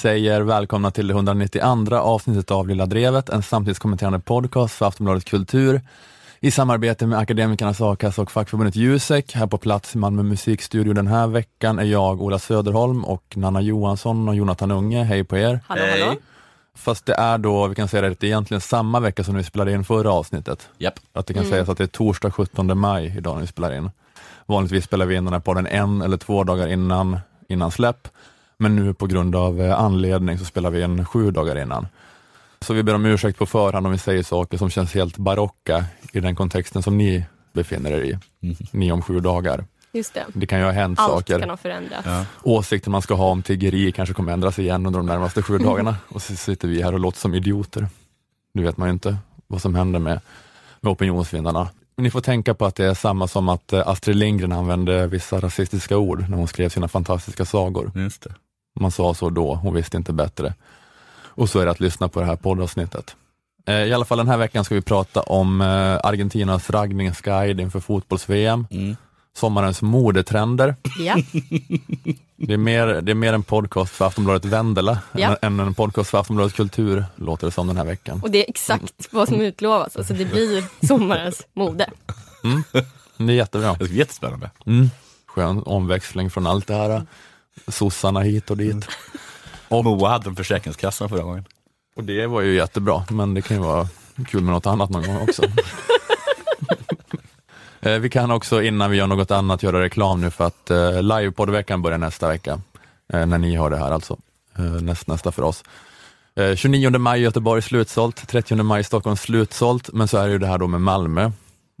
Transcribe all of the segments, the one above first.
Säger välkomna till det 192 avsnittet av Lilla Drevet, en samtidskommenterande podcast för Aftonbladet Kultur i samarbete med Akademikernas a-kassa och fackförbundet Jusek. Här på plats i Malmö musikstudio den här veckan är jag, Ola Söderholm och Nanna Johansson och Jonathan Unge. Hej på er! Hallå, hallå. Fast det är då, vi kan säga det, det är egentligen samma vecka som vi spelade in förra avsnittet. Japp. Att det kan sägas att det är torsdag 17 maj idag när vi spelar in. Vanligtvis spelar vi in den här podden en eller två dagar innan, innan släpp, men nu på grund av eh, anledning så spelar vi in sju dagar innan. Så vi ber om ursäkt på förhand om vi säger saker som känns helt barocka i den kontexten som ni befinner er i. Ni om sju dagar. Just det. Det kan ju ha hänt Allt saker. kan ha förändrats. Ja. Åsikten man ska ha om tiggeri kanske kommer ändras igen under de närmaste sju dagarna och så sitter vi här och låter som idioter. Nu vet man ju inte vad som händer med, med opinionsvindarna. Men ni får tänka på att det är samma som att eh, Astrid Lindgren använde vissa rasistiska ord när hon skrev sina fantastiska sagor. Just det. Man sa så då, hon visste inte bättre. Och så är det att lyssna på det här poddavsnittet. Eh, I alla fall den här veckan ska vi prata om eh, Argentinas raggningsguide inför fotbolls-VM, Mm. sommarens modetrender. Ja. Det är, mer, det är mer en podcast för Aftonbladet Vendela Ja. än en podcast för Aftonbladet Kultur, låter det som den här veckan. Och det är exakt vad som utlovas. Alltså det blir sommarens mode. Det är jättebra. Det är jättespännande. Mm. Skön omväxling från allt det här, sossarna hit och dit. Och Moa hade en Försäkringskassan förra gången. Och det var ju jättebra, men det kan ju vara kul med något annat någon gång också. Eh, Vi kan också innan vi gör något annat göra reklam nu för att eh, livepoddveckan börjar nästa vecka. Eh, när ni hör det här alltså. Eh, näst, nästa för oss. Eh, 29 maj Göteborg slutsålt, 30 maj Stockholm slutsålt, men så är det ju det här då med Malmö.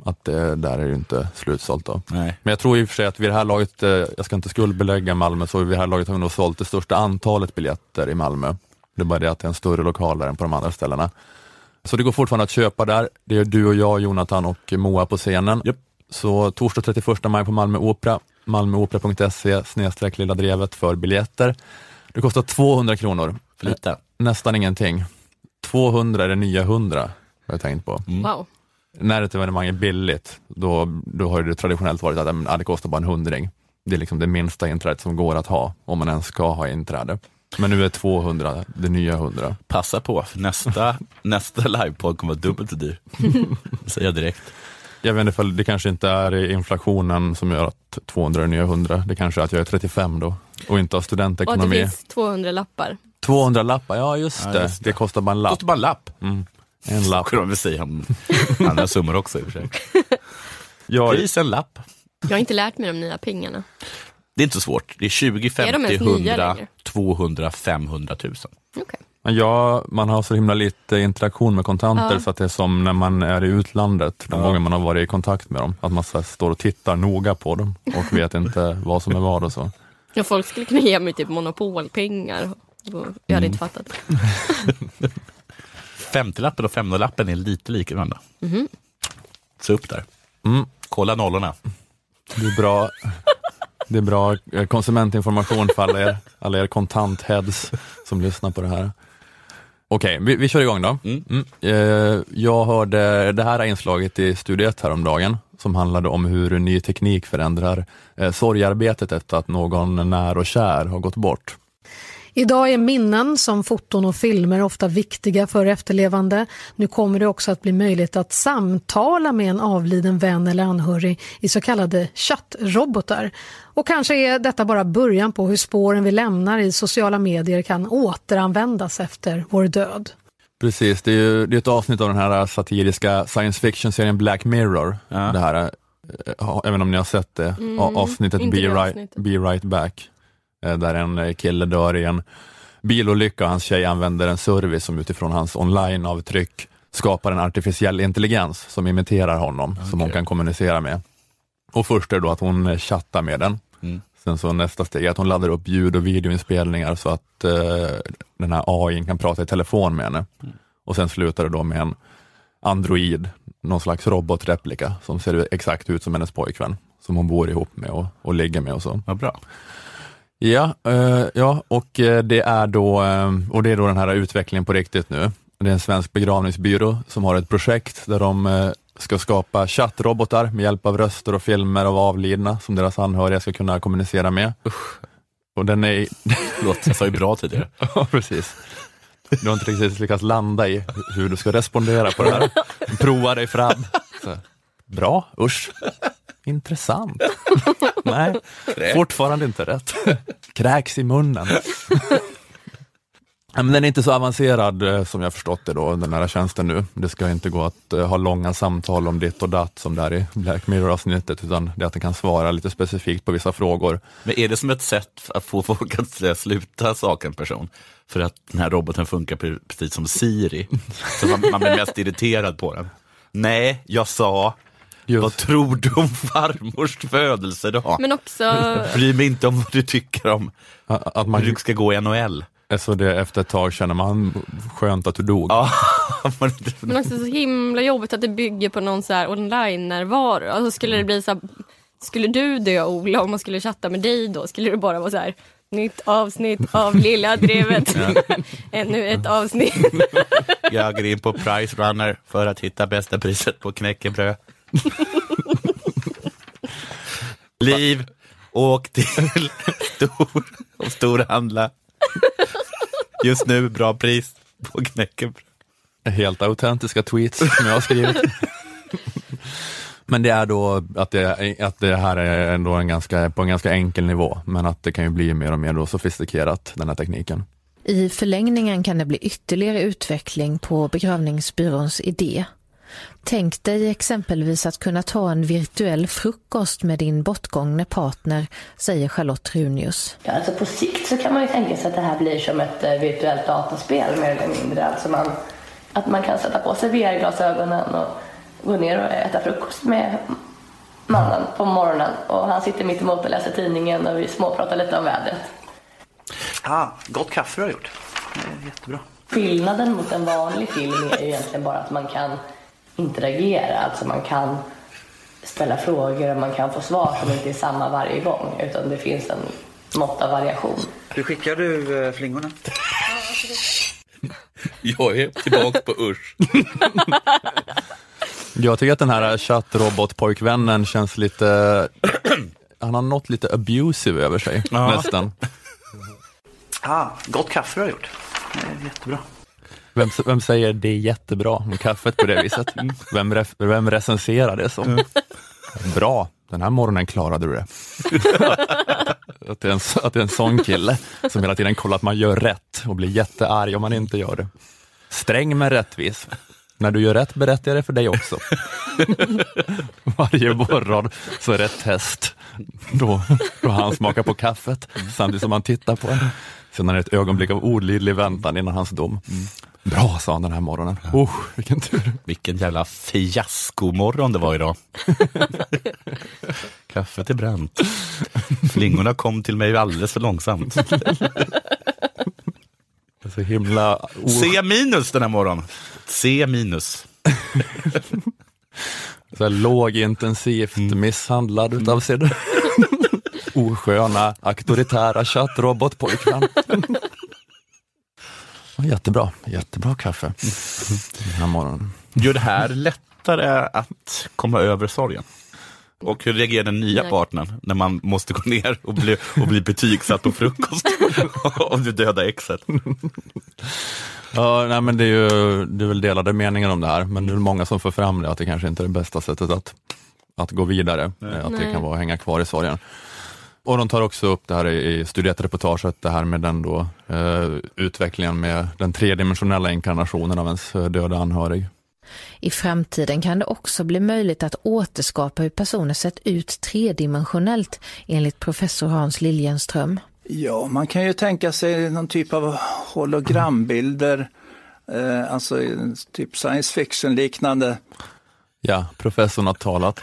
Att eh, där är det ju inte slutsålt då. Nej. Men jag tror i och för sig att vid det här laget, eh, jag ska inte skuldbelägga Malmö, så vid det här laget har vi nog sålt det största antalet biljetter i Malmö. Det är bara det att det är en större lokal där än på de andra ställena. Så det går fortfarande att köpa där. Det är du och jag, Jonathan och Moa på scenen. Japp. Så torsdag 31 maj på Malmö Opera, malmöopera.se snedstreck lilla drevet för biljetter. Det kostar 200 kronor, För lite. nästan ingenting. 200 är det nya 100, har jag tänkt på. Wow. När ett evenemang är billigt, då, då har det traditionellt varit att ja, det kostar bara en hundring. Det är liksom det minsta inträdet som går att ha, om man ens ska ha inträde. Men nu är 200 det nya 100. Passa på, för nästa, nästa livepodd kommer vara dubbelt så dyr. Det säger jag direkt. Jag vet inte det kanske inte är inflationen som gör att 200 är nya 100. Det kanske är att jag är 35 då och inte har Och att det studentekonomi. finns 200 lappar. 200 lappar, ja just Ja, det. just det. kostar bara en lapp. Kostar bara en lapp. Mm. En lapp. kunde väl säga om andra summor också i och för sig. Ja, Pris en lapp. Jag har inte lärt mig de nya pengarna. Det är inte så svårt. Det är 20, Är 50, de ens nya 100, längre? 200, 500 000. Okej. Men Ja, man har så himla lite interaktion med kontanter Ja. så att det är som när man är i utlandet, de Ja. gånger man har varit i kontakt med dem, att man så står och tittar noga på dem och vet inte vad som är vad och så. Ja, folk skulle kunna ge mig typ monopolpengar. Jag hade inte fattat. 50-lappen och 500-lappen är lite lika varandra. Så upp där. Mm, Kolla nollorna. det är bra. Det är bra eh, konsumentinformation för alla er, alla er kontantheads som lyssnar på det här. Okej, vi, vi kör igång då. Mm. Mm. Eh, Jag hörde det här inslaget i Studio 1 häromdagen som handlade om hur ny teknik förändrar eh, sorgarbetet efter att någon när och kär har gått bort. Idag är minnen som foton och filmer ofta viktiga för efterlevande. Nu kommer det också att bli möjligt att samtala med en avliden vän eller anhörig i så kallade chattrobotar. Och kanske är detta bara början på hur spåren vi lämnar i sociala medier kan återanvändas efter vår död. Precis, det är ju det är ett avsnitt av den här satiriska science fiction-serien Black Mirror. Ja. Det här, ja, även om ni har sett det, Mm, a- avsnittet inte Be det right, avsnittet. Be right Back. Eh, Där en eh, kille dör i en bilolycka och hans tjej använder en service som utifrån hans online-avtryck skapar en artificiell intelligens som imiterar honom, som hon kan kommunicera med. Och först är det då att hon eh, chattar med den. Mm. Sen så nästa steg är att hon laddar upp ljud och videoinspelningar så att eh, den här AI kan prata i telefon med henne. Och sen slutar det då med en android, någon slags robotreplika som ser exakt ut som hennes pojkvän, som hon bor ihop med och, och ligger med och så. Vad bra. Ja, eh, ja och eh, det är då, eh, och det är då den här utvecklingen på riktigt nu. Det är en svensk begravningsbyrå som har ett projekt där de eh, ska skapa chattrobotar med hjälp av röster och filmer av avlidna som deras anhöriga ska kunna kommunicera med. Och den är... Förlåt, jag sa ju bra tidigare. ja, precis. Du har inte riktigt lyckats landa i hur du ska respondera på det här. Prova dig fram. Så, bra, usch. Intressant. Nej, fortfarande inte rätt. Kräks i munnen. Ja, men den är inte så avancerad eh, som jag förstått det då, den här tjänsten nu. Det ska inte gå att uh, ha långa samtal om ditt och datt som där i Black Mirror-avsnittet, utan det är att den kan svara lite specifikt på vissa frågor. Men är det som ett sätt att få folk att sluta saka en person? För att den här roboten funkar precis som Siri, så man, man blir mest irriterad på den. Nej, jag sa Just. Vad tror du om farmors födelsedag? Men också... Bry mig inte om vad du tycker om att man... hur du ska gå i NHL. Så det, efter ett tag känner man skönt att du dog. Ja. Men också så himla jobbigt att det bygger på någon så här online-närvaro. Alltså skulle det bli så här, skulle du dö Ola om man skulle chatta med dig då? Skulle det bara vara så här, nytt avsnitt av Lilla Drevet. Ännu ett avsnitt. Jag går in på Price Runner för att hitta bästa priset på knäckebröd. Liv, åk till stor, och storhandla. Just nu, bra pris på knäckebröd. Helt autentiska tweets som jag har skrivit. Men det är då att det, att det här är ändå en ganska, på en ganska enkel nivå, men att det kan ju bli mer och mer då sofistikerat, den här tekniken. I förlängningen kan det bli ytterligare utveckling på begravningsbyråns idé Tänk dig exempelvis att kunna ta en virtuell frukost med din bortgångne partner, säger Charlotte Runius. Ja, alltså på sikt så kan man ju tänka sig att det här blir som ett eh, virtuellt dataspel mer eller mindre. Alltså man, att man kan sätta på sig VR-glasögonen och gå ner och äta frukost med mannen på morgonen och han sitter mitt emot och läser tidningen och vi småpratar lite om vädret. Ah, gott kaffe du har gjort. Det är jättebra. Skillnaden mot en vanlig film är ju egentligen bara att man kan interagera. Alltså man kan ställa frågor och man kan få svar som inte är samma varje gång utan det finns en mått av variation. Hur skickar du eh, flingorna? Jag är tillbaka på Usch. Jag tycker att den här chattrobotpojkvännen känns lite, han har något lite abusive över sig ja. nästan. Ah, gott kaffe du har gjort. Det är jättebra. Vem, vem säger det är jättebra med kaffet på det viset? Vem, ref, vem recenserar det så? Bra, den här morgonen klarade du det. att, det är en, att det är en sån kille som hela tiden kollar att man gör rätt och blir jättearg om man inte gör det. Sträng men rättvis. När du gör rätt berättar jag det för dig också. Varje morgon så är det ett test då, då han smakar på kaffet samtidigt som han tittar på en. Sen är det ett ögonblick av olidlig väntan innan hans dom. Mm. Bra, sa han den här morgonen. Oh, vilken tur. Vilken jävla fiaskomorgon det var idag. Kaffet är bränt. Flingorna kom till mig alldeles för långsamt. Så himla... Oh. C minus den här morgonen. C minus. Så här lågintensivt mm. misshandlad utav sin osköna, auktoritära chattrobotpojkvän. Jättebra, jättebra kaffe den här morgonen. Gör det här lättare att komma över sorgen? Och hur reagerar den nya partnern när man måste gå ner och bli, och bli betygsatt på frukost av det döda exet? Ja, nej, men det är ju det är väl delade meningar om det här, men det är många som får fram det, att det kanske inte är det bästa sättet att, att gå vidare, nej. att det kan vara att hänga kvar i sorgen. Och de tar också upp det här i studiereportaget, det här med den då, eh, utvecklingen med den tredimensionella inkarnationen av ens eh, döda anhörig. I framtiden kan det också bli möjligt att återskapa hur personer sett ut tredimensionellt, enligt professor Hans Liljenström. Ja, man kan ju tänka sig någon typ av hologrambilder, eh, alltså typ science fiction liknande. Ja, professorn har talat.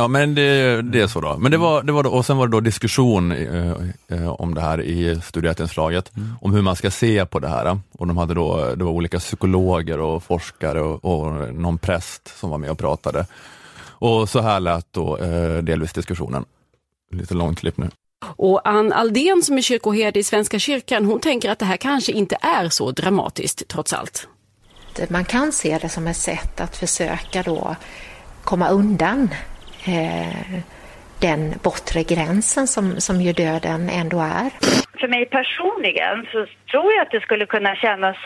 Ja men det, det är så då. Men det var, det var då, och sen var det då diskussion eh, eh om det här i studieätinslaget, mm. om hur man ska se på det här. Och de hade då, det var olika psykologer och forskare och, och någon präst som var med och pratade. Och så här lät då eh, delvis diskussionen. Lite långt klipp nu. Och Ann Aldén som är kyrkoherde i Svenska kyrkan, hon tänker att det här kanske inte är så dramatiskt trots allt. Man kan se det som ett sätt att försöka då komma undan eh, den bortre gränsen som, som ju döden ändå är. För mig personligen så tror jag att det skulle kunna kännas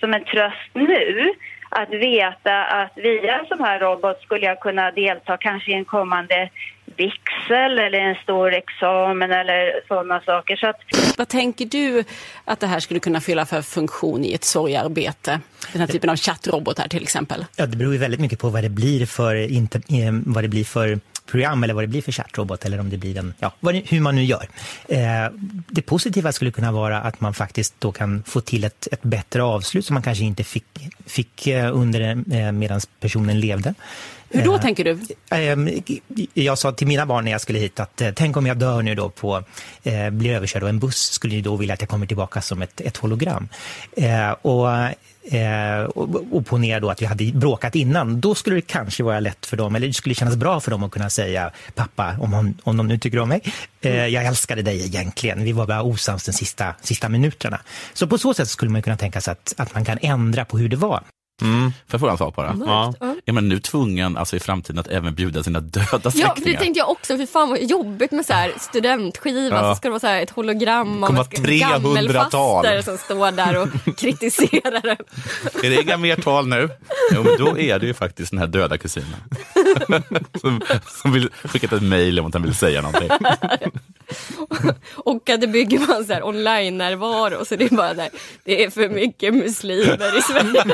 som en tröst nu att veta att via en sån här robot skulle jag kunna delta kanske i en kommande vigsel eller en stor examen eller sådana saker. Så att... Vad tänker du att det här skulle kunna fylla för funktion i ett sorgarbete? Den här typen av chattrobotar till exempel. Ja, det beror ju väldigt mycket på vad det blir för, inte, eh, vad det blir för program eller vad det blir för chattrobot eller om det blir en, ja, hur man nu gör. Eh, det positiva skulle kunna vara att man faktiskt då kan få till ett, ett bättre avslut som man kanske inte fick, fick eh, under eh, medan personen levde. Hur då tänker du? Ehm, jag sa till mina barn när jag skulle hit att eh, tänk om jag dör nu då på, eh, blir överkörd av en buss skulle ni då vilja att jag kommer tillbaka som ett, ett hologram. Eh, och eh, och ponera då att vi hade bråkat innan, då skulle det kanske vara lätt för dem, eller det skulle kännas bra för dem att kunna säga pappa, om, hon, om de nu tycker om mig, eh, jag älskade dig egentligen, vi var bara osams de sista, sista minuterna. Så på så sätt skulle man kunna tänka sig att, att man kan ändra på hur det var. Mm. Får jag fråga en sak bara? Ja. Är man nu tvungen alltså, i framtiden att även bjuda sina döda släktingar? Ja, det tänkte jag också. För fan vad jobbigt med så här studentskiva. Ja. Så ska det vara så här ett hologram av gammelfaster som står där och kritiserar den. Är det inga mer tal nu? Jo, men då är det ju faktiskt den här döda kusinen. som, som vill skicka ett mejl om att han vill säga någonting. och att det bygger man så här online-närvaro. Så det är bara där, det är för mycket muslimer i Sverige.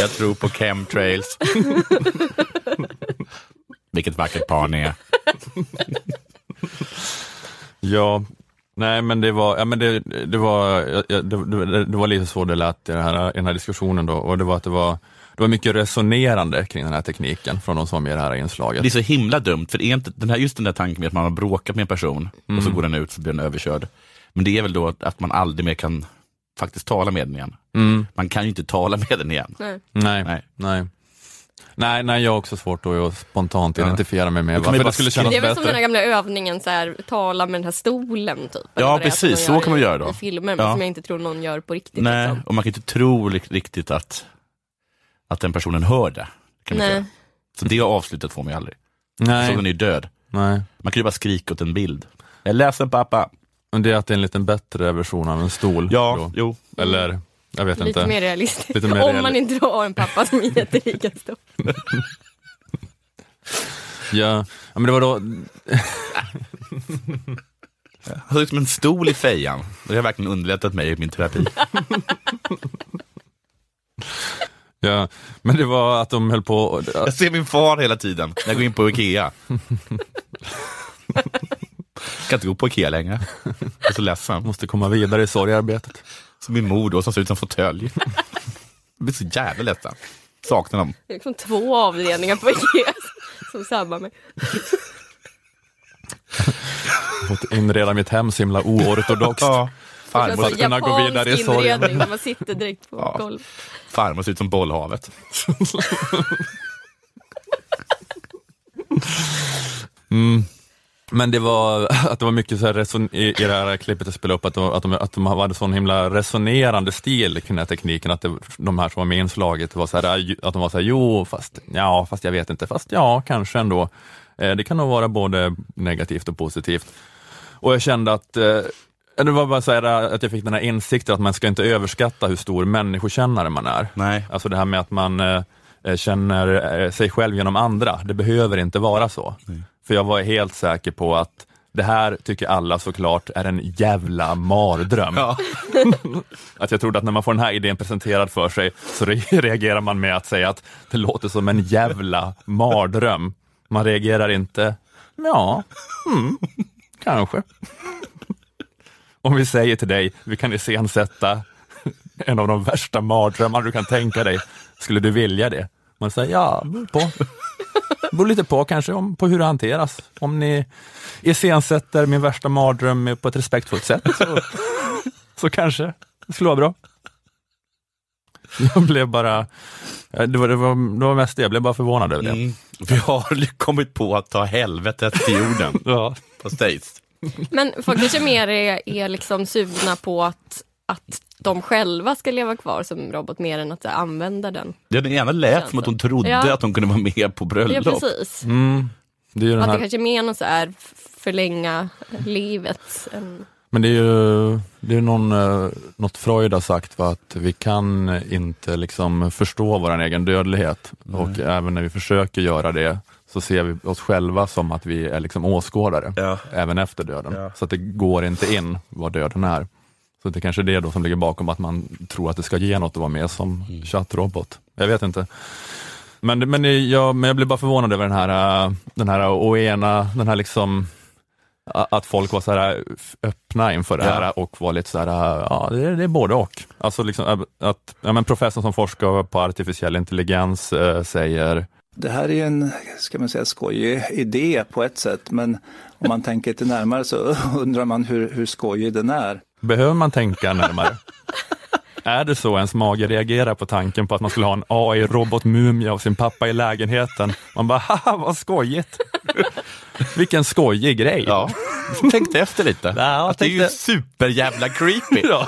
Jag tror på chemtrails. Vilket vackert par ni är. Ja, nej men det var, ja, men det, det var, det, det, det, var lite så det lät i den här, i den här diskussionen då och det var att det var det var mycket resonerande kring den här tekniken från de som var med i det här inslaget. Det är så himla dumt, för inte den här, just den där tanken med att man har bråkat med en person mm. och så mm. går den ut så blir den överkörd. Men det är väl då att man aldrig mer kan faktiskt tala med den igen. Mm. Man kan ju inte tala med den igen. Nej. Nej. nej. nej. Nej, nej, jag har också svårt att spontant ja. identifiera mig med varför det skulle kännas bättre. Det är väl som den här gamla övningen, så här, tala med den här stolen. Typ, ja, precis, så kan man göra då. I filmer, ja. som jag inte tror någon gör på riktigt. Nej, liksom. och man kan inte tro riktigt att, att den personen hör det. Kan nej. Så det avslutet får man ju aldrig. Nej. Så den är död. Nej. Man kan ju bara skrika åt en bild. Jag är ledsen pappa. Men det är att det är en lite bättre version av en stol. Ja, då. jo. Eller, jag vet lite inte. Mer realistiskt. Lite mer realistiskt. Om man inte har en pappa som är jättelika stor. ja, men det var då... Jag har liksom en stol i fejan. Det har verkligen underlättat mig i min terapi. Ja, men det var att de höll på... Jag ser min far hela tiden när jag går in på Ikea. Kan inte gå på Ikea längre. Jag är så ledsen. Måste komma vidare i sorgarbetet. Som min mor då som ser ut som fåtölj. Jag blir så jävla ledsen. Saknar dem. Det är liksom två avdelningar på Ikea som sabbar mig. Fått inreda mitt hem så himla oortodoxt. Ja. Farmor för att kunna gå vidare i sorgen. man sitter direkt på ja. golvet. Farmor ser ut som bollhavet. mm. Men det var att det var mycket så här reson, i, i det här klippet jag spelade upp, att de, att de, att de hade sån himla resonerande stil kring den här tekniken, att det, de här som var med i inslaget var så här, att de var så här, jo, fast, ja, fast jag vet inte, fast ja, kanske ändå. Eh, det kan nog vara både negativt och positivt. Och jag kände att eh, det var bara så här, att jag fick den här insikten att man ska inte överskatta hur stor människokännare man är. Nej. Alltså det här med att man eh, känner sig själv genom andra, det behöver inte vara så. Nej. För jag var helt säker på att det här tycker alla såklart är en jävla mardröm. Ja. att jag trodde att när man får den här idén presenterad för sig så reagerar man med att säga att det låter som en jävla mardröm. Man reagerar inte, ja, mm, kanske. Om vi säger till dig, vi kan iscensätta en av de värsta mardrömmar du kan tänka dig. Skulle du vilja det? Man säger ja, på beror lite på kanske om, på hur det hanteras. Om ni iscensätter min värsta mardröm på ett respektfullt sätt så, så kanske det skulle vara bra. Jag blev bara, det var, det var, det var mest det, jag blev bara förvånad över det. Mm. Vi har kommit på att ta helvetet till jorden ja. på stage. Men folk kanske mer är, är liksom sugna på att, att de själva ska leva kvar som robot mer än att här, använda den. Ja, den ena lät som att hon trodde Ja. att hon kunde vara med på bröllop. Ja, precis. Mm. Det är den Att det här, kanske är mer något så här förlänga livet. Än... men det är ju det är någon, eh, något Freud har sagt, va, att vi kan inte liksom förstå vår egen dödlighet. Och även när vi försöker göra det så ser vi oss själva som att vi är liksom åskådare, även efter döden. Så att det går inte in vad döden är. Så det kanske är det då som ligger bakom att man tror att det ska ge något att vara med som chattrobot. Jag vet inte. Men, men, jag, men jag blir bara förvånad över den här, äh, den här å ena, den här liksom att folk var så här äh, öppna inför det Ja. här och var lite så här, äh, ja det är, det är både och. Alltså liksom, att, ja, men professorn som forskar på artificiell intelligens äh, säger Det här är en, ska man säga, skojig idé på ett sätt, men om man tänker lite närmare så undrar man hur, hur skojig den är. Behöver man tänka närmare? är det så ens mage reagerar på tanken på att man skulle ha en AI-robotmumie av sin pappa i lägenheten? Man bara, haha vad skojigt! Vilken skojig grej! Ja, tänkte efter lite. Ja, att det är ju tänkte- superjävla creepy. Ja.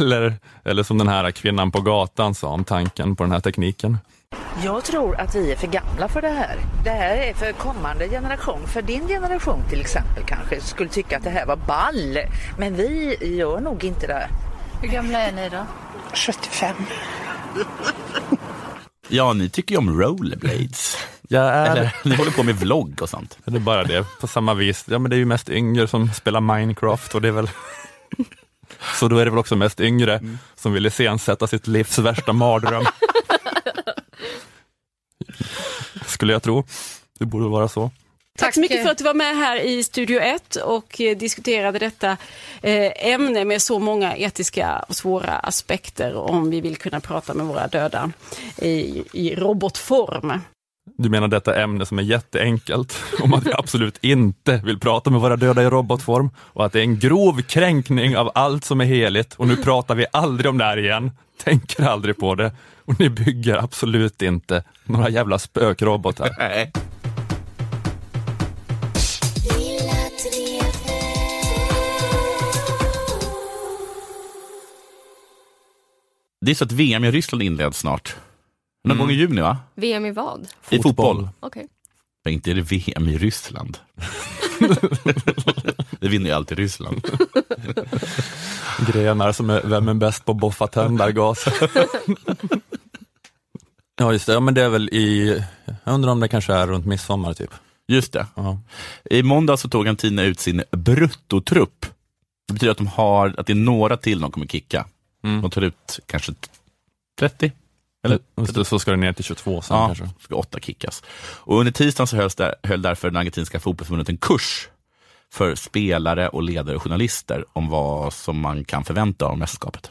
Eller, eller som den här kvinnan på gatan sa om tanken på den här tekniken. Jag tror att vi är för gamla för det här. Det här är för kommande generation. För din generation till exempel kanske skulle tycka att det här var ball. Men vi gör nog inte det. Hur gamla är ni då? 75. Ja, ni tycker ju om rollerblades. Jag är... Eller, ni håller på med vlogg och sånt. Det är bara det, på samma vis. Ja, men det är ju mest yngre som spelar Minecraft och det är väl så då är det väl också mest yngre som vill iscensätta sitt livs värsta mardröm. Skulle jag tro. Det borde vara så. Tack så mycket för att du var med här i Studio 1 och eh, diskuterade detta eh, ämne med så många etiska och svåra aspekter om vi vill kunna prata med våra döda i, i robotform. Du menar detta ämne som är jätteenkelt, om att vi absolut inte vill prata med våra döda i robotform och att det är en grov kränkning av allt som är heligt och nu pratar vi aldrig om det här igen, tänker aldrig på det och ni bygger absolut inte några jävla spökrobotar. Nej. Det är så att VM i Ryssland inleds snart. Någon gång i juni va? VM i vad? I fotboll. Okej. Men inte är det VM i Ryssland. det vinner ju alltid Ryssland. Grenar som är Vem är bäst på boffa tändargas? ja just det, ja, men det är väl i, jag undrar om det kanske är runt midsommar typ. Just det. Ja. I måndag så tog Argentina ut sin bruttotrupp. Det betyder att, de har, att det är några till de kommer kicka. De tar ut kanske 30? Eller? Så ska det ner till 22 sen ja, kanske. ska åtta kickas. Och under tisdagen så hölls där, höll därför det argentinska fotbollsförbundet en kurs för spelare och ledare och journalister om vad som man kan förvänta av mästerskapet.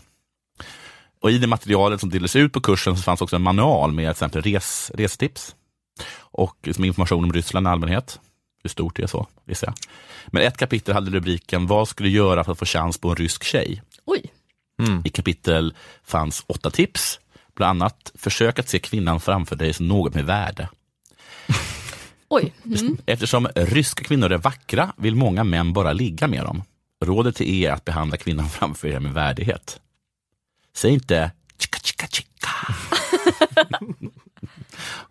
Och I det materialet som delades ut på kursen så fanns också en manual med till exempel res, restips och som information om Ryssland i allmänhet. Hur stort det är så, gissar jag. Men ett kapitel hade rubriken Vad skulle du göra för att få chans på en rysk tjej? Oj. I kapitel fanns åtta tips. Bland annat, försök att se kvinnan framför dig som något med värde. Oj. Mm. Eftersom ryska kvinnor är vackra vill många män bara ligga med dem. Rådet till er är att behandla kvinnan framför er med värdighet. Säg inte chicka chicka chicka.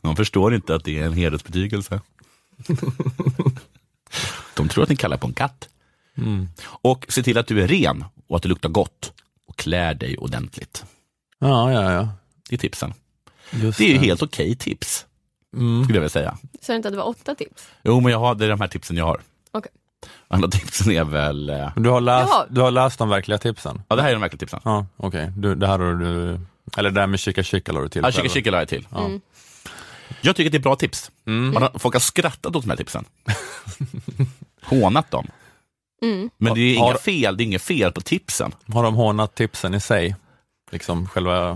De förstår inte att det är en hedersbetygelse. De tror att ni kallar på en katt. Mm. Och se till att du är ren och att du luktar gott och klär dig ordentligt. Ja, ja, ja. Det är tipsen. Just det är ju det. helt okej tips, Mm. skulle jag vilja säga. Sa du inte att det var åtta tips? Jo, men jag har, det är de här tipsen jag har. Okej. Andra tipsen är väl... eh, Du har, läst, Jaha. du har läst de verkliga tipsen? Ja, det här är de verkliga tipsen. Ja, okej. Du, Det här har du, eller det där med kika kika la du till Ja, kika kika la jag till. Ja. Mm. Jag tycker att det är bra tips. Mm. Man har, folk har skrattat åt de här tipsen. Hånat dem. Mm. Men det är Har- inga fel, det är inget fel på tipsen. Har de hånat tipsen i sig? Liksom själva...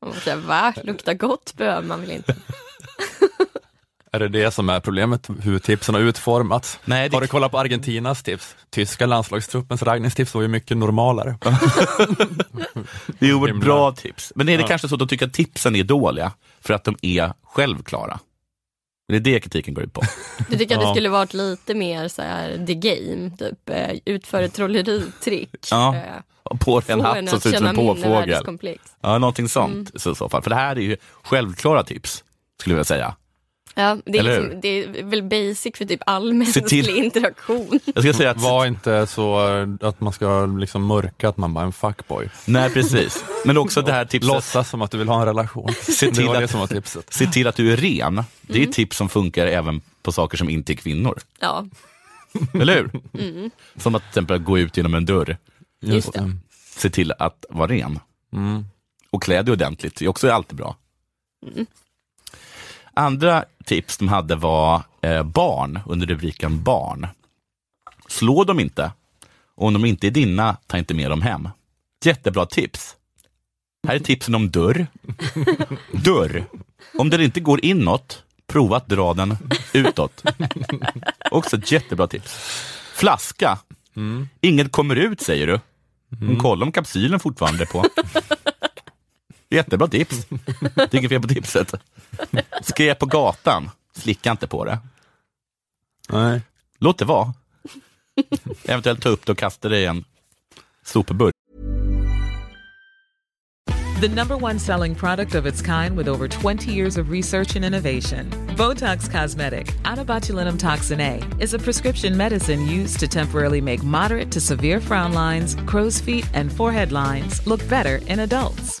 Man måste säga, va? Lukta gott behöver man väl inte? Är det det som är problemet, hur tipsen har utformats? Nej, det- Har du kollat på Argentinas tips? Tyska landslagstruppens raggningstips var ju mycket normalare. Jo, men Himla. bra tips. Men är det Ja. kanske så att de tycker att tipsen är dåliga för att de är självklara? Det är det kritiken går ut på. Du tycker att det skulle varit lite mer så här the game, typ eh, utför ett trolleritrick. Ja. Eh, på en hatt som ser ut som en påfågel. Ja, någonting sånt Mm. så, i så fall. För det här är ju självklara tips, skulle jag vilja säga. Ja, det, är liksom, det är väl basic för typ all mänsklig till- interaktion. Jag ska säga att... Var inte så eh, att man ska liksom mörka att man bara är en fuckboy. Nej, precis. Men också det här tipset. Låtsas som att du vill ha en relation. Se det till, att, som var tipset. se till att du är ren. Det är Mm. ett tips som funkar även på saker som inte är kvinnor. Ja. Eller hur? Mm. Som att till exempel gå ut genom en dörr. Just det. Se till att vara ren. Mm. Och klä dig ordentligt, det är också alltid bra. Mm. Andra tips de hade var eh, barn, under rubriken barn. Slå dem inte. Och om de inte är dina, ta inte med dem hem. Jättebra tips. Här är tipsen om dörr. Dörr. Om den inte går inåt, prova att dra den utåt. Också ett jättebra tips. Flaska. Inget kommer ut säger du. Men kolla om kapsylen fortfarande är på. Jättebra tips. Det är inget fel på tipset. Skräp på gatan, slicka inte på det. Nej. Låt det vara. Eventuellt ta upp det och kasta det i en sopburk. The number one selling product of its kind with over 20 years of research and innovation. Botox Cosmetic, botulinum toxin A, is a prescription medicine used to temporarily make moderate to severe frown lines, crow's feet, and forehead lines look better in adults.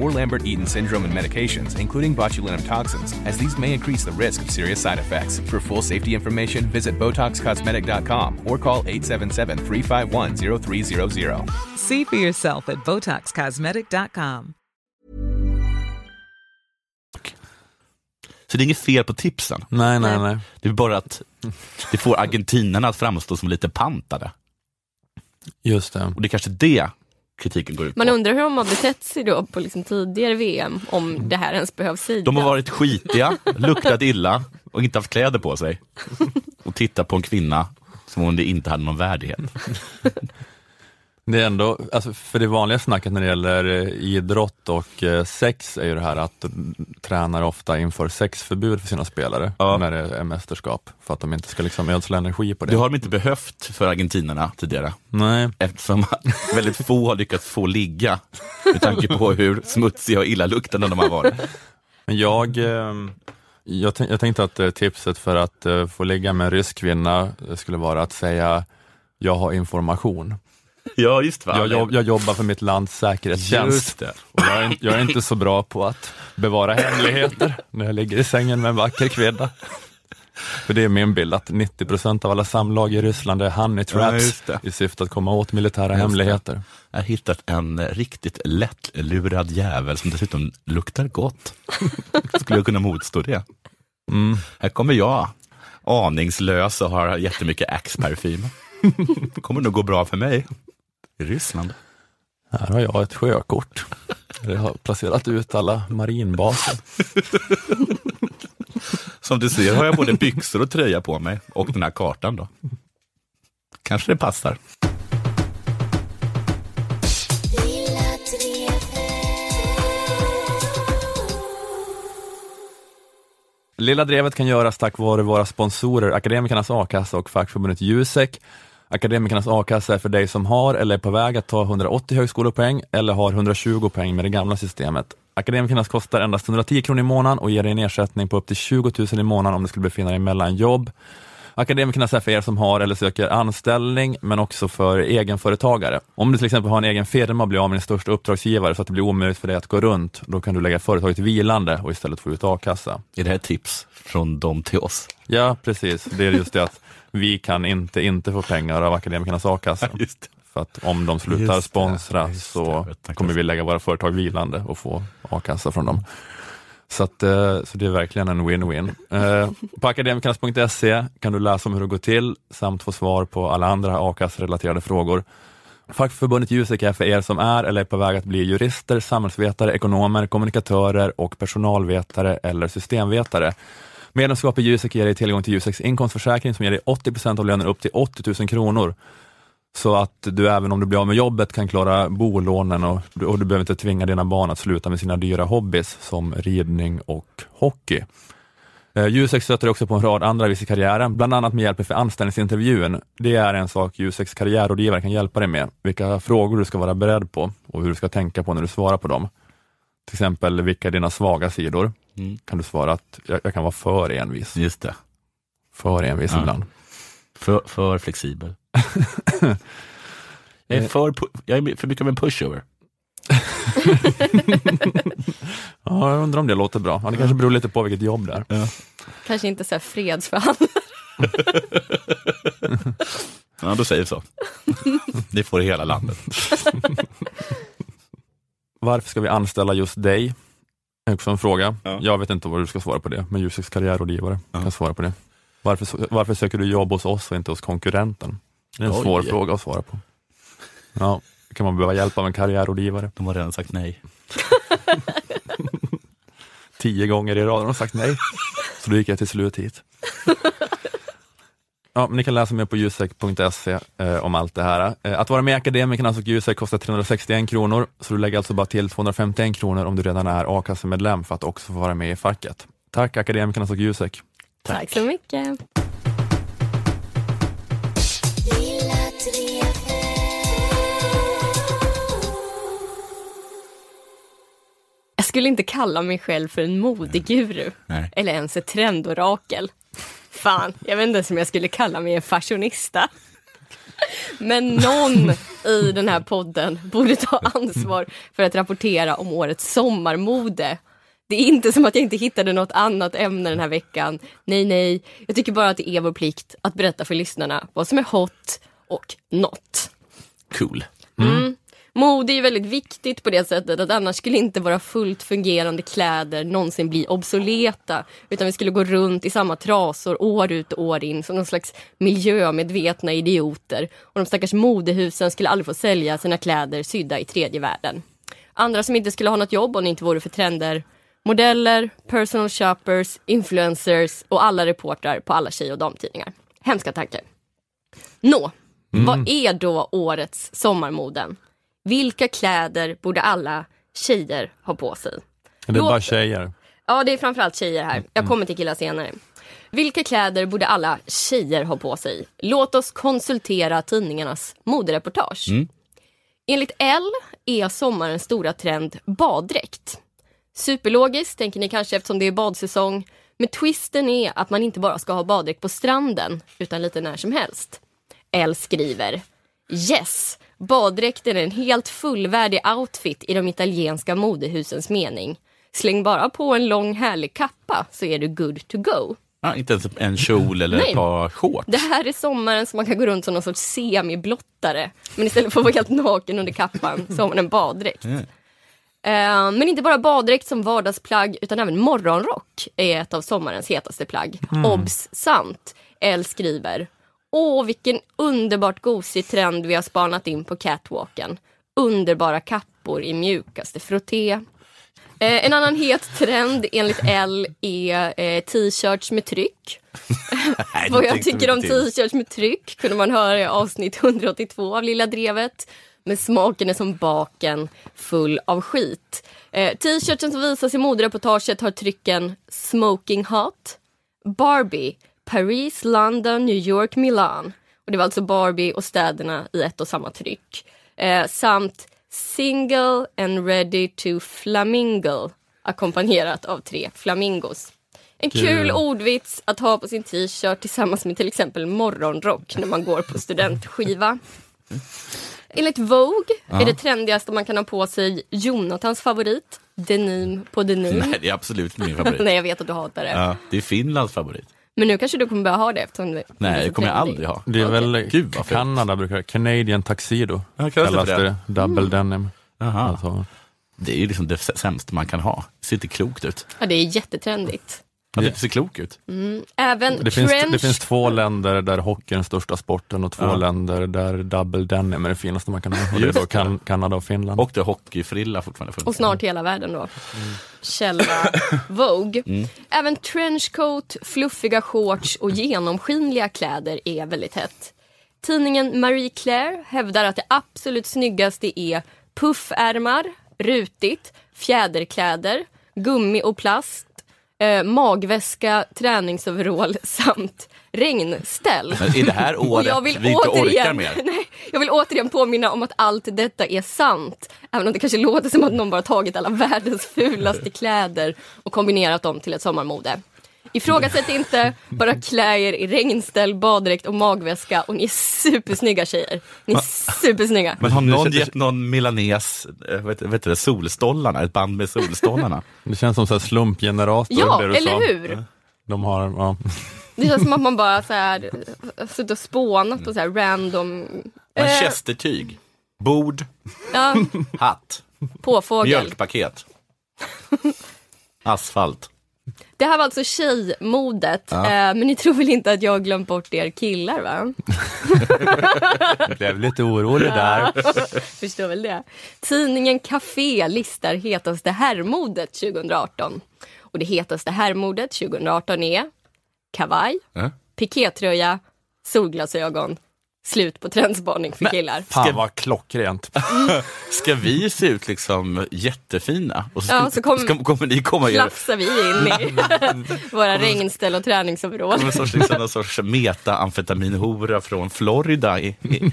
or Lambert-Eaton syndrome and medications, including botulinum toxins, as these may increase the risk of serious side effects. For full safety information, visit BotoxCosmetic.com or call 877-351-0300. See for yourself at BotoxCosmetic.com. Så det är inget fel på tipsen. Nej, nej, nej. Det är bara att det får argentinarna att framstå som lite pantade. Just det. Och det är kanske det kritiken går ut på. Man undrar hur de har betett sig då på liksom tidigare VM, om det här ens behövs sägas. De har varit skitiga, luktat illa och inte haft kläder på sig. Och tittat på en kvinna som om det inte hade någon värdighet. Det är ändå, alltså för det vanliga snacket när det gäller eh, idrott och eh, sex är ju det här att tränare ofta inför sexförbud för sina spelare när det är mästerskap, för att de inte ska liksom ödsla energi på det. Det har de inte behövt för argentinarna tidigare. Nej. Eftersom väldigt få har lyckats få ligga med tanke på hur smutsiga och illaluktande de har varit. Men jag, eh, jag, jag tänkte att eh, tipset för att få ligga med en rysk kvinna skulle vara att säga jag har information. Ja, just va? Jag, jobb, jag jobbar för mitt lands säkerhetstjänst. Just det. Och jag, är, jag är inte så bra på att bevara hemligheter när jag ligger i sängen med en vacker kvinna. För det är min bild att 90 procent av alla samlag i Ryssland är honey Ja, traps det. i syfte att komma åt militära Just det. hemligheter. Jag har hittat en riktigt lättlurad jävel som dessutom luktar gott. Skulle jag kunna motstå det? Mm. Här kommer jag, aningslös och har jättemycket Axe-parfym. kommer nog gå bra för mig i Ryssland. Här har jag ett sjökort. Jag har placerat ut alla marinbaser. Som du ser har jag både byxor och tröja på mig och den här kartan då. Kanske det passar. Lilla Drevet kan göras tack vare våra sponsorer Akademikernas A-kassa och fackförbundet Jusek. Akademikernas A-kassa är för dig som har eller är på väg att ta 180 högskolepoäng eller har 120 poäng med det gamla systemet. Akademikernas kostar endast 110 kronor i månaden och ger dig en ersättning på upp till 20 000 i månaden om du skulle befinna dig mellan jobb. Akademikernas är för er som har eller söker anställning, men också för egenföretagare. Om du till exempel har en egen firma och blir av med din största uppdragsgivare så att det blir omöjligt för dig att gå runt, då kan du lägga företaget vilande och istället få ut a-kassa. Är det här tips från dem till oss? Ja, precis. Det är just det att vi kan inte inte få pengar av Akademikernas a-kassa. För att om de slutar Just det, sponsra så kommer vi lägga våra företag vilande och få a-kassa från dem. Så, att, eh, så det är verkligen en win-win. Eh, På akademikernas.se kan du läsa om hur det går till samt få svar på alla andra a-kassrelaterade frågor. Fackförbundet Jusek är för er som är eller är på väg att bli jurister, samhällsvetare, ekonomer, kommunikatörer och personalvetare eller systemvetare. Medlemskap i Jusek ger dig tillgång till Juseks inkomstförsäkring som ger dig 80% av lönen upp till 80 000 kronor. Så att du även om du blir av med jobbet kan klara bolånen och, och du behöver inte tvinga dina barn att sluta med sina dyra hobbys som ridning och hockey. Eh, Jusek stöter också på en rad andra vis i karriären, bland annat med hjälp för anställningsintervjun. Det är en sak Juseks karriärrådgivare kan hjälpa dig med, vilka frågor du ska vara beredd på och hur du ska tänka på när du svarar på dem. Till exempel, vilka är dina svaga sidor? Mm. Kan du svara att jag, jag kan vara för envis. Just det. För envis Ja. ibland. För, för flexibel. jag, är för, jag är för mycket av en pushover. Ja, jag undrar om det låter bra. Ja, det kanske beror lite på vilket jobb det är. Kanske inte så här fredsförhandlare. Ja, då säger vi så. Det får hela landet. Varför ska vi anställa just dig? Också en fråga. Jag vet inte vad du ska svara på det, men Juseks karriärrådgivare kan svara på det. Varför, varför söker du jobb hos oss och inte hos konkurrenten? Det är en Oj. svår fråga att svara på. Ja, kan man behöva hjälp av en karriärrådgivare? De har redan sagt nej. Tio gånger i rad har de sagt nej, så då gick jag till slut hit. Ja, men ni kan läsa mer på jusek.se eh, om allt det här. Eh, att vara med i Akademikernas och Jusek kostar 361 kronor, så du lägger alltså bara till 251 kronor om du redan är a-kassemedlem för att också få vara med i facket. Tack Akademikernas och Jusek. Tack så mycket. Jag skulle inte kalla mig själv för en modeguru. Nej. Eller ens ett trendorakel. Fan, jag vet inte ens om jag skulle kalla mig en fashionista. Men någon i den här podden borde ta ansvar för att rapportera om årets sommarmode. Det är inte som att jag inte hittade något annat ämne den här veckan. Nej, nej. Jag tycker bara att det är vår plikt att berätta för lyssnarna vad som är hot och not. Cool. Mm. Mode är väldigt viktigt på det sättet att annars skulle inte våra fullt fungerande kläder någonsin bli obsoleta. Utan vi skulle gå runt i samma trasor år ut och år in som någon slags miljömedvetna idioter. Och de stackars modehusen skulle aldrig få sälja sina kläder sydda i tredje världen. Andra som inte skulle ha något jobb om det inte vore för trender. Modeller, personal shoppers, influencers och alla reportrar på alla tjej och damtidningar. Hemska tankar. Nå, Mm. vad är då årets sommarmoden? Vilka kläder borde alla tjejer ha på sig? Det är Låt- bara tjejer. Ja, det är framförallt tjejer här. Jag kommer till killar senare. Vilka kläder borde alla tjejer ha på sig? Låt oss konsultera tidningarnas modereportage. Enligt L är sommarens stora trend baddräkt. Superlogiskt tänker ni kanske eftersom det är badsäsong. Men twisten är att man inte bara ska ha baddräkt på stranden utan lite när som helst. L skriver Yes, baddräkten är en helt fullvärdig outfit i de italienska modehusens mening. Släng bara på en lång härlig kappa så är du good to go. Ja, inte ens en kjol eller ett par shorts. Det här är sommaren som man kan gå runt som någon sorts semiblottare. Men istället för att vara helt naken under kappan så har man en baddräkt. Mm. Eh, men inte bara baddräkt som vardagsplagg utan även morgonrock är ett av sommarens hetaste plagg. Mm. Obs! Sant! L skriver. Åh, vilken underbart gosig trend vi har spanat in på catwalken. Underbara kappor i mjukaste frotté. Eh, en annan het trend enligt L är eh, t-shirts med tryck. Vad jag tycker om t-shirts med tryck kunde man höra i avsnitt 182 av Lilla Drevet. Men smaken är som baken full av skit. Eh, T-shirten som visas i modereportaget har trycken Smoking Hot, Barbie, Paris, London, New York, Milan. Och det var alltså Barbie och städerna i ett och samma tryck. Eh, samt Single and ready to flamingo ackompanjerat av tre flamingos. En Kul. kul ordvits att ha på sin t-shirt tillsammans med till exempel morgonrock när man går på studentskiva. Enligt Vogue Ja. är det trendigaste man kan ha på sig Jonathans favorit, denim på denim. Nej, det är absolut min favorit. Nej, jag vet att du hatar det. Ja, det är Finlands favorit. Men nu kanske du kommer börja ha det eftersom det Nej, det kommer jag aldrig ha. Det är väl Gud, vad. Kanada brukar Canadian Tuxedo Ja, kallas det det? det. Double Mm. denim. Jaha. Alltså, Det är ju liksom det sämsta man kan ha. ser inte klokt ut. Ja, det är jättetrendigt. Ja, det ser klok ut. Mm. Även Det finns, trench... det finns två länder där hockey är den största sporten och två Ja. länder där double denim är det finaste man kan ha. Och det är då kan, Kanada och Finland. Och det hockeyfrilla fortfarande. Och snart hela världen då. Källa Vogue. Mm. Även trenchcoat, fluffiga shorts och genomskinliga kläder är väldigt hett. Tidningen Marie Claire hävdar att det absolut snyggaste är puffärmar, rutigt, fjäderkläder, gummi och plast, eh, magväska, träningsoverall samt regnställ. Men är det här året jag vill vi inte orkar mer? Nej, jag vill återigen påminna om att allt detta är sant. Även om det kanske låter som att någon bara tagit alla världens fulaste kläder och kombinerat dem till ett sommarmode. Ifrågasätt inte, bara klä er i regnställ, baddräkt och magväska och ni är supersnygga tjejer. Ni är supersnygga. Men har någon gett någon milanes, eh, vet, vet du det, solstollarna, ett band med solstollarna? Det känns som så här slumpgenerator. Ja, det du eller sa. hur? De har, ja. Det känns som att man bara så här, suttit och spånat och så här random... Eh, Manchestertyg, bord, ja, hatt, påfågel. mjölkpaket, asfalt. Det här var alltså tjejmodet, Ja. eh, men ni tror väl inte att jag har glömt bort er killar va? Blev lite orolig där. Förstår väl det. Tidningen Café listar hetaste herrmodet 2018. Och det hetaste herrmodet 2018 är kavaj, Ja. pikétröja, solglasögon, slut på trendspaning för killar. Fan vad klockrent. Ska vi se ut liksom jättefina? Och så, Ja, så kom- ska, kommer ni komma i Flafsar vi in i våra regnställ och träningsoverall. som en sorts, liksom, någon sorts meta-amfetaminhora från Florida i, i,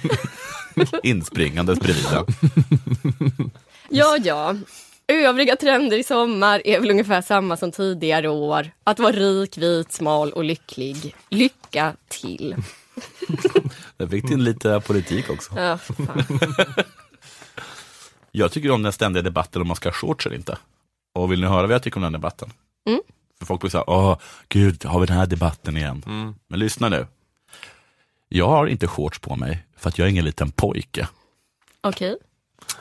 inspringandes bredvid. Ja, ja. Övriga trender i sommar är väl ungefär samma som tidigare år. Att vara rik, vit, smal och lycklig. Lycka till. Där fick in lite politik också. Ja. Jag tycker om den ständiga debatten om man ska ha shorts eller inte. Och vill ni höra vad jag tycker om den debatten? Mm. För folk blir så här, åh gud, har vi den här debatten igen? Men lyssna nu. Jag har inte shorts på mig för att jag är ingen liten pojke. Okej.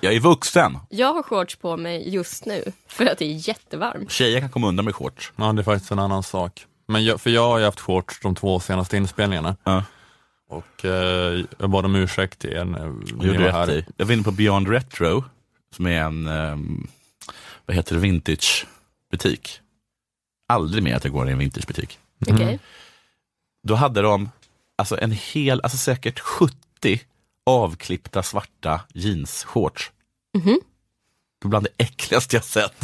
Jag är vuxen. Jag har shorts på mig just nu för att det är jättevarmt. Tjejer kan komma undan med shorts. Ja, det är faktiskt en annan sak. Men jag, för jag har ju haft shorts de två senaste inspelningarna. Ja. Och eh, jag bad om ursäkt till er när Jag ni gjorde var här. i. Jag var inne på Beyond Retro, som är en, ehm, vad heter det, vintagebutik. Aldrig mer att jag går i en vintagebutik. Okej. Då hade de alltså en hel, alltså säkert 70 avklippta svarta jeansshorts. Mhm. Det är bland det äckligaste jag sett.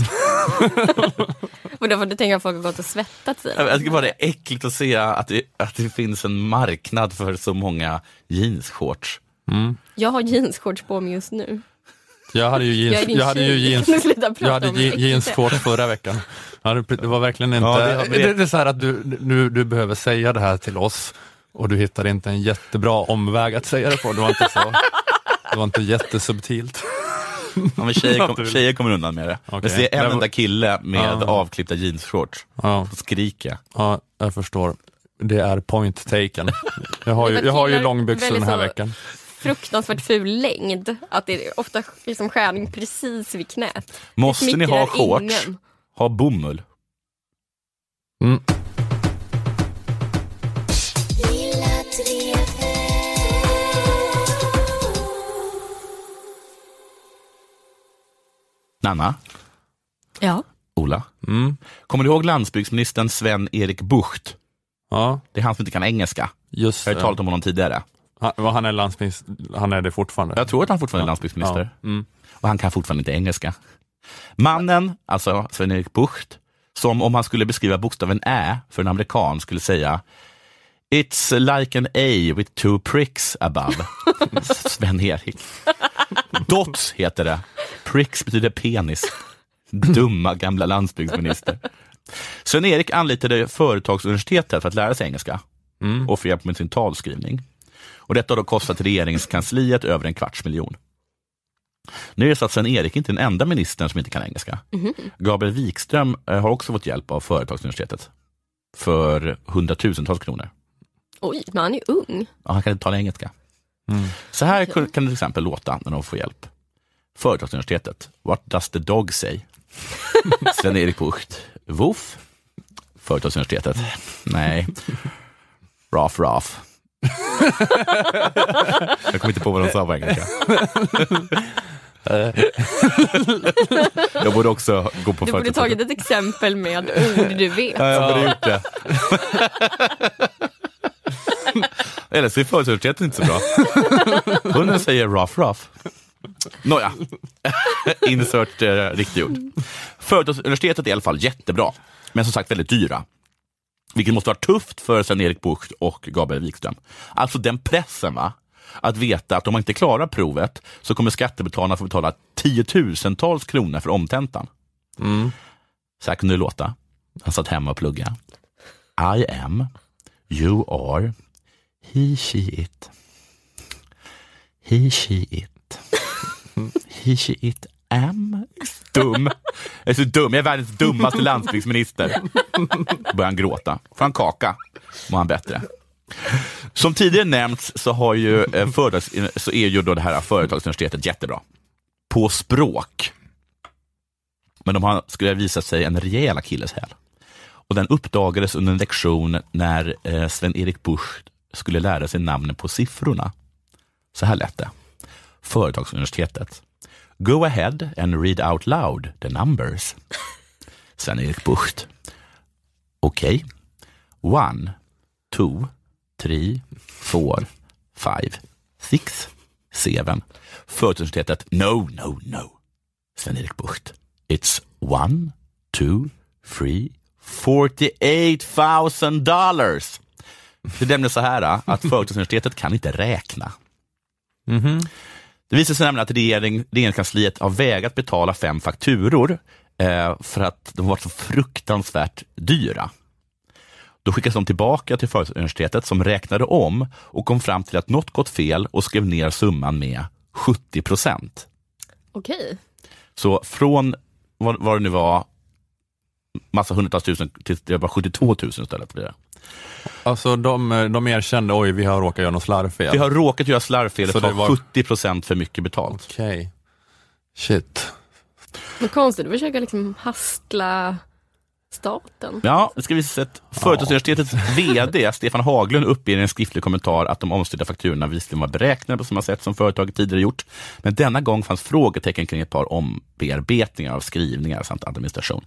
Och då får du tänka att folk har gått och svettats i Jag dem. tycker bara det är äckligt att se att det, att det finns en marknad för så många jeansshorts. Mm. Jag har jeansshorts på mig just nu. Jag hade ju Jag jeans, din jag hade ju jeans, jag hade je- jeansshorts förra veckan. Det, var verkligen inte, Ja, det det, det är så här att du, du, du behöver säga det här till oss och du hittar inte en jättebra omväg att säga det på. Det var inte så, det var inte jättesubtilt. Ja, men tjejer, kom, tjejer kommer undan med det. Okej. Jag ser en enda kille med Ja. avklippta jeansshorts. Ja, Så skriker jag. ja, jag förstår. Det är point taken. Jag har ju, jag har ju långbyxor den här veckan. Fruktansvärt ful längd. Att det är ofta liksom skärning precis vid knät. Måste ni ha shorts? ingen. Ha bomull. Mm. Nanna, Ja. Ola. Mm. Kommer du ihåg landsbygdsministern Sven-Erik Bucht? Ja, Det är han som inte kan engelska. just Jag har ju talat om honom tidigare. Han, han är landsbygds, han är det fortfarande. Jag tror att han fortfarande är landsbygdsminister. Ja. Mm. Och han kan fortfarande inte engelska. Mannen, alltså Sven-Erik Bucht, som om han skulle beskriva bokstaven Ä för en amerikan skulle säga It's like an A with two pricks above. Sven-Erik. Dots heter det. Pricks betyder penis. Dumma gamla landsbygdsminister. Sven-Erik anlitade Företagsuniversitetet för att lära sig engelska Mm. och få hjälp med sin talskrivning. Och detta har då kostat regeringskansliet över en kvarts miljon. Nu är det så att Sven-Erik inte är den enda ministern som inte kan engelska. Mhm. Gabriel Wikström eh, har också fått hjälp av Företagsuniversitetet för hundratusentals kronor. Oj, men han är ung. Ja, han kan inte tala engelska. Mm. Så här kan kan det till exempel låta när de får hjälp. Företagsuniversitetet, what does the dog say? Sven-Erik Bucht, WOF, Företagsuniversitetet. Nej, RAF RAF. Jag kommer inte på vad de sa på engelska. Jag borde också gå på Du borde tagit ett exempel med ord du vet. Ja, jag borde gjort det. Eller så är företagsuniversitetet inte så bra. Hunden säger rough rough. Nåja, insert eh, riktigt ord. Företagsuniversitetet är i alla fall jättebra, men som sagt väldigt dyra. Vilket måste vara tufft för Sven-Erik Bucht och Gabriel Wikström. Alltså den pressen, va? Att veta att om man inte klarar provet så kommer skattebetalarna få betala tiotusentals kronor för omtentan. Så här kunde det låta. Han satt hemma och pluggade. I am, you are, he, she, it. He, she, it. He, she, it am. Dum. Jag är så dum. Jag är världens dummaste landsbygdsminister. Börjar han gråta. Får han kaka mår han bättre. Som tidigare nämnts så, har ju, eh, företags, så är ju då det här företagsuniversitetet jättebra. På språk. Men de har, skulle visa sig, en rejäl akilleshäl. Och den uppdagades under en lektion när eh, Sven-Erik Busch skulle lära sig namnen på siffrorna. Så här lät det. Företagsuniversitetet. Go ahead and read out loud the numbers. Sven-Erik Bucht. Okej. One, two, three, four, five, six, seven. Företagsuniversitetet. No, no, no. Sven-Erik Bucht. It's one, two, three, 48 000 dollars. Det är nämligen så här att Företagsuniversitetet kan inte räkna. Det visar sig nämligen att regering, regeringskansliet har vägrat betala fem fakturor eh, för att de var så fruktansvärt dyra. Då skickas de tillbaka till Företagsuniversitetet som räknade om och kom fram till att något gått fel och skrev ner summan med 70 procent. Okej. Så från vad, vad det nu var, massa hundratals tusen till det var 72 000 istället. Blir det. Alltså de, de erkände, oj vi har råkat göra något slarvfel. Vi har råkat göra slarvfel och Så ta det var- 70 procent för mycket betalt. Okej. Shit. Men konstigt att försöka liksom hastla staten. Ja, det ska sig att Företagsuniversitetets VD Stefan Haglund uppger i en skriftlig kommentar att de omstridda fakturorna visserligen var beräknade på samma sätt som företaget tidigare gjort, men denna gång fanns frågetecken kring ett par ombearbetningar av skrivningar samt administration.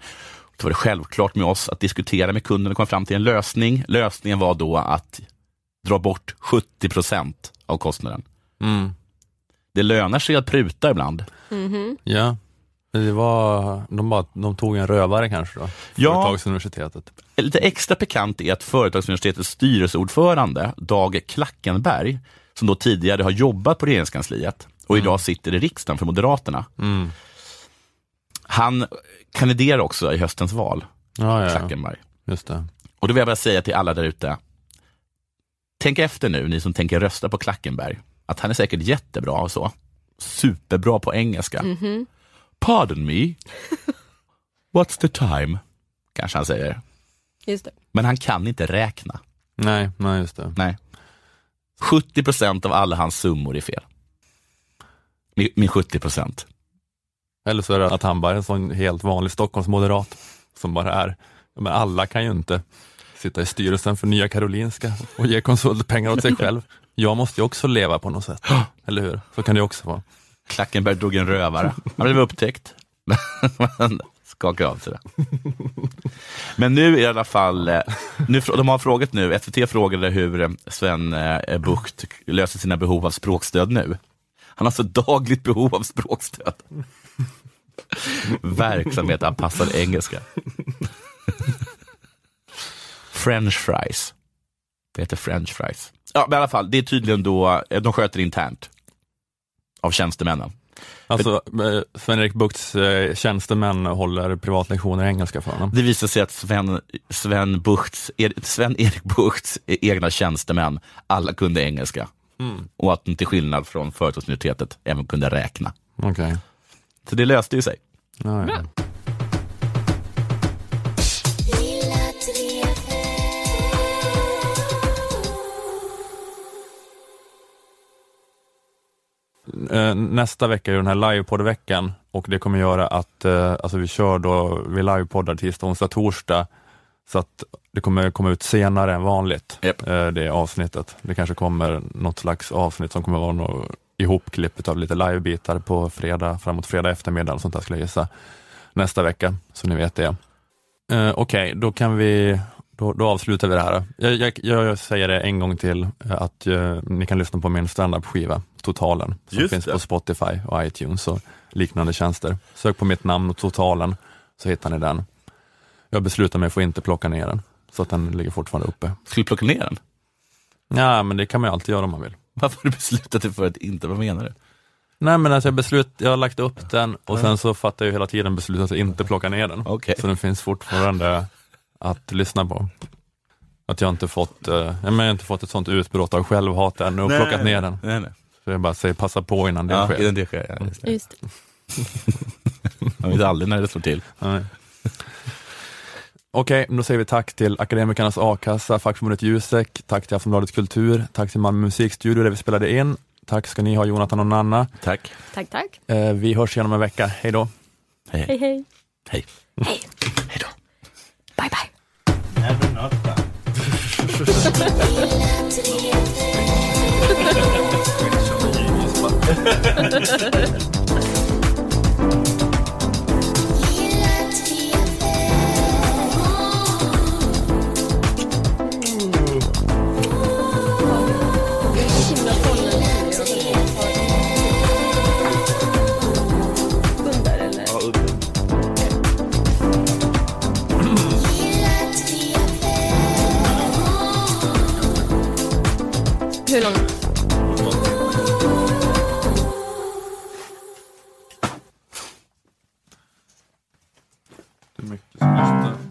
Då var det självklart med oss att diskutera med kunden och komma fram till en lösning. Lösningen var då att dra bort 70 procent av kostnaden. Mm. Det lönar sig att pruta ibland. Mhm. Ja. Det var, de, bara, de tog en rövare kanske då? Ja. Företagsuniversitetet. Lite extra pikant är att Företagsuniversitetets styrelseordförande Dag Klackenberg, som då tidigare har jobbat på regeringskansliet och idag sitter i riksdagen för Moderaterna. Mm. Han kandiderar också i höstens val, Ja, ja. Klackenberg. Just det. Och då vill jag bara säga till alla där ute, tänk efter nu, ni som tänker rösta på Klackenberg, att han är säkert jättebra och så. Superbra på engelska. Mhm. Pardon me, what's the time? Kanske han säger. Just det. Men han kan inte räkna. Nej, nej just det. Nej. 70 procent av alla hans summor är fel. Min, min 70 procent. Eller så är det att han bara är en sån helt vanlig Stockholmsmoderat som bara är, men alla kan ju inte sitta i styrelsen för Nya Karolinska och ge konsultpengar åt sig själv. Jag måste ju också leva på något sätt, eller hur? Så kan det också vara. Klackenberg drog en rövare. Han blev upptäckt. Skakade av sig det. Men nu i alla fall, eh, nu, de har frågat nu, SVT frågade hur eh, Sven eh, Bucht löser sina behov av språkstöd nu. Han har så dagligt behov av språkstöd. Verksamhet anpassad engelska. French fries. Det heter french fries. Ja, men i alla fall, det är tydligen då, eh, de sköter internt. Av tjänstemännen. Alltså, eh, Sven-Erik Buchts eh, tjänstemän håller privatlektioner i engelska för honom. Det visar sig att Sven, Sven Buchts, er- Sven-Erik Buchts egna tjänstemän, alla kunde engelska. Mm. Och att de till skillnad från Företagsuniversitetet även kunde räkna. Okej. Så det löste ju sig. Ja, ja. Eh, nästa vecka är den här livepoddveckan och det kommer göra att eh, alltså vi kör då, vi livepoddar tisdag, onsdag, torsdag så att det kommer komma ut senare än vanligt, eh, det avsnittet. Det kanske kommer något slags avsnitt som kommer vara något ihopklipp av lite livebitar på fredag, framåt fredag eftermiddag, och sånt där skulle jag gissa, nästa vecka, så ni vet det. Eh, Okej, då kan vi då, då avslutar vi det här. Jag, jag, jag säger det en gång till, eh, att eh, ni kan lyssna på min standup-skiva, Totalen, som Just finns det. på Spotify och iTunes och liknande tjänster. Sök på mitt namn och Totalen, så hittar ni den. Jag beslutar mig för att inte plocka ner den, så att den ligger fortfarande uppe. Skulle du plocka ner den? Ja, men det kan man ju alltid göra om man vill. Varför har du beslutat dig för att inte, vad menar du? Nej men alltså jag, beslut, jag har lagt upp den och sen så fattar jag hela tiden beslutet att inte plocka ner den. Så den finns fortfarande att lyssna på. Att jag inte fått, eh, jag har inte fått ett sånt utbrott av självhat ännu och Nej, plockat ner den. nej, nej. Så jag bara säger passa på innan det Ja, sker. innan det sker, ja, just det. Just det. Man vet aldrig när det slår till. Nej. Okej, då säger vi tack till Akademikernas A-kassa, fackförbundet Jusek, tack till Aftonbladet Kultur, tack till Malmö musikstudio där vi spelade in. Tack ska ni ha Jonathan och Nanna. Tack. Tack, tack. Eh, vi hörs igen om en vecka, hej då. Hej Hej, hej. Hej. Hej. Hej då. Bye, bye. Det är mycket som måste-